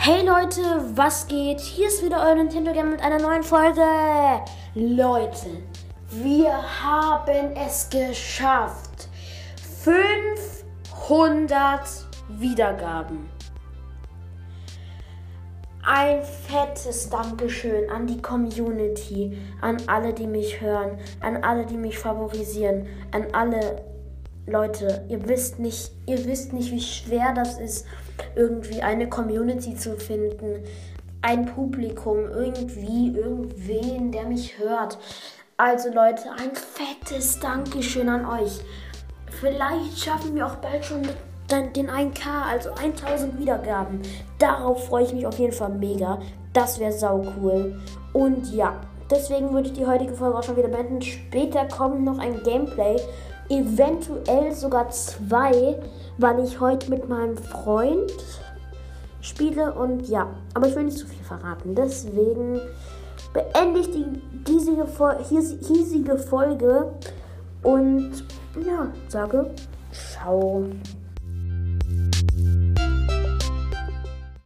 Hey Leute, was geht? Hier ist wieder euer Nintendo Game mit einer neuen Folge. Leute, wir haben es geschafft. 500 Wiedergaben. Ein fettes Dankeschön an die Community, an alle, die mich hören, an alle, die mich favorisieren, an alle Leute. Ihr wisst nicht, ihr wisst nicht, wie schwer das ist irgendwie eine Community zu finden, ein Publikum, irgendwie, irgendwen, der mich hört. Also Leute, ein fettes Dankeschön an euch. Vielleicht schaffen wir auch bald schon den 1K, also 1000 Wiedergaben. Darauf freue ich mich auf jeden Fall mega. Das wäre sau cool. Und ja, deswegen würde ich die heutige Folge auch schon wieder beenden. Später kommt noch ein Gameplay. Eventuell sogar zwei weil ich heute mit meinem Freund spiele und ja, aber ich will nicht zu viel verraten. Deswegen beende ich die diesige, hiesige Folge und ja, sage ciao.